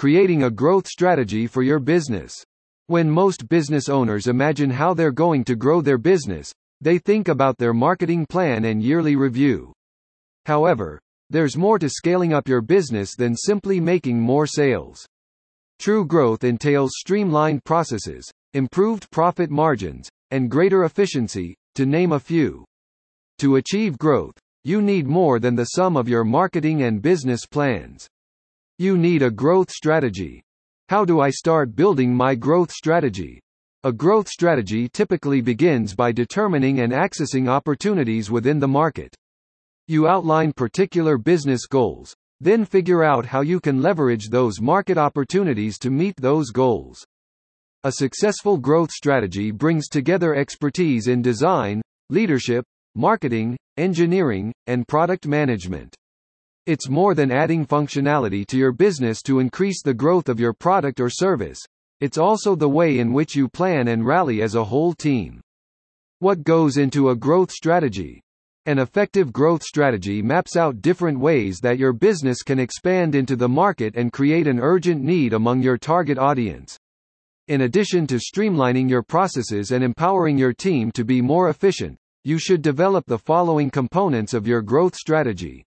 Creating a growth strategy for your business. When most business owners imagine how they're going to grow their business, they think about their marketing plan and yearly review. However, there's more to scaling up your business than simply making more sales. True growth entails streamlined processes, improved profit margins, and greater efficiency, to name a few. To achieve growth, you need more than the sum of your marketing and business plans. You need a growth strategy. How do I start building my growth strategy? A growth strategy typically begins by determining and accessing opportunities within the market. You outline particular business goals, then figure out how you can leverage those market opportunities to meet those goals. A successful growth strategy brings together expertise in design, leadership, marketing, engineering, and product management. It's more than adding functionality to your business to increase the growth of your product or service. It's also the way in which you plan and rally as a whole team. What goes into a growth strategy? An effective growth strategy maps out different ways that your business can expand into the market and create an urgent need among your target audience. In addition to streamlining your processes and empowering your team to be more efficient, you should develop the following components of your growth strategy.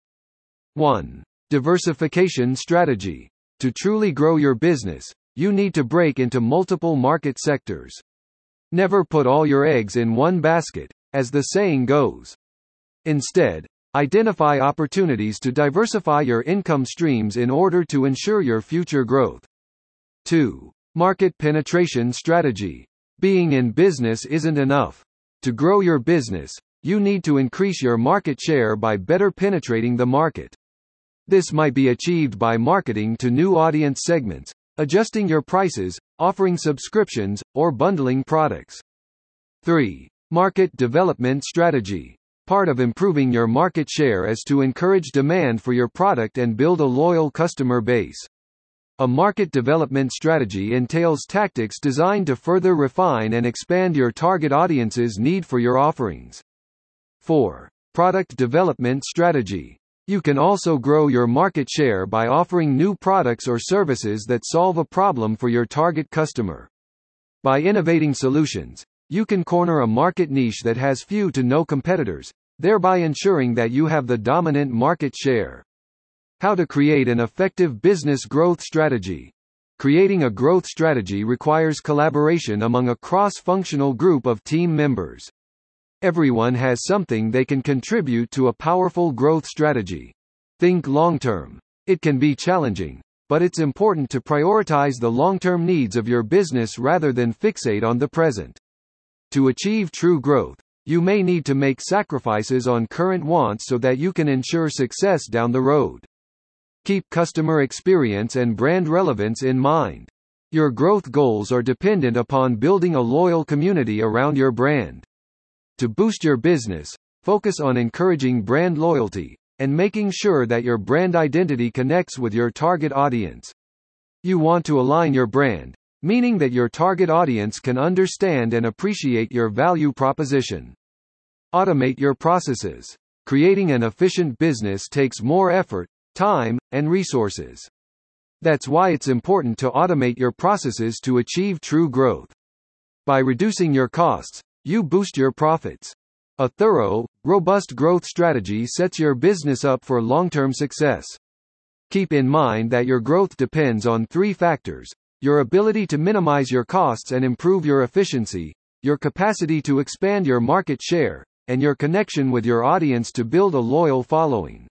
1. Diversification strategy. To truly grow your business, you need to break into multiple market sectors. Never put all your eggs in one basket, as the saying goes. Instead, identify opportunities to diversify your income streams in order to ensure your future growth. 2. Market penetration strategy. Being in business isn't enough. To grow your business, you need to increase your market share by better penetrating the market. This might be achieved by marketing to new audience segments, adjusting your prices, offering subscriptions, or bundling products. 3. Market development strategy. Part of improving your market share is to encourage demand for your product and build a loyal customer base. A market development strategy entails tactics designed to further refine and expand your target audience's need for your offerings. 4. Product development strategy. You can also grow your market share by offering new products or services that solve a problem for your target customer. By innovating solutions, you can corner a market niche that has few to no competitors, thereby ensuring that you have the dominant market share. How to create an effective business growth strategy. Creating a growth strategy requires collaboration among a cross-functional group of team members. Everyone has something they can contribute to a powerful growth strategy. Think long-term. It can be challenging, but it's important to prioritize the long-term needs of your business rather than fixate on the present. To achieve true growth, you may need to make sacrifices on current wants so that you can ensure success down the road. Keep customer experience and brand relevance in mind. Your growth goals are dependent upon building a loyal community around your brand. To boost your business, focus on encouraging brand loyalty and making sure that your brand identity connects with your target audience. You want to align your brand, meaning that your target audience can understand and appreciate your value proposition. Automate your processes. Creating an efficient business takes more effort, time, and resources. That's why it's important to automate your processes to achieve true growth. By reducing your costs, you boost your profits. A thorough, robust growth strategy sets your business up for long-term success. Keep in mind that your growth depends on three factors your ability to minimize your costs and improve your efficiency, your capacity to expand your market share, and your connection with your audience to build a loyal following.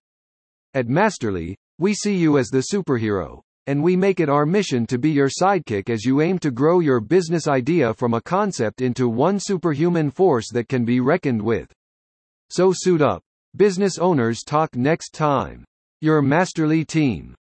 At Masterly, we see you as the superhero, and we make it our mission to be your sidekick as you aim to grow your business idea from a concept into one superhuman force that can be reckoned with. So suit up. Business owners talk next time. Your Masterly team.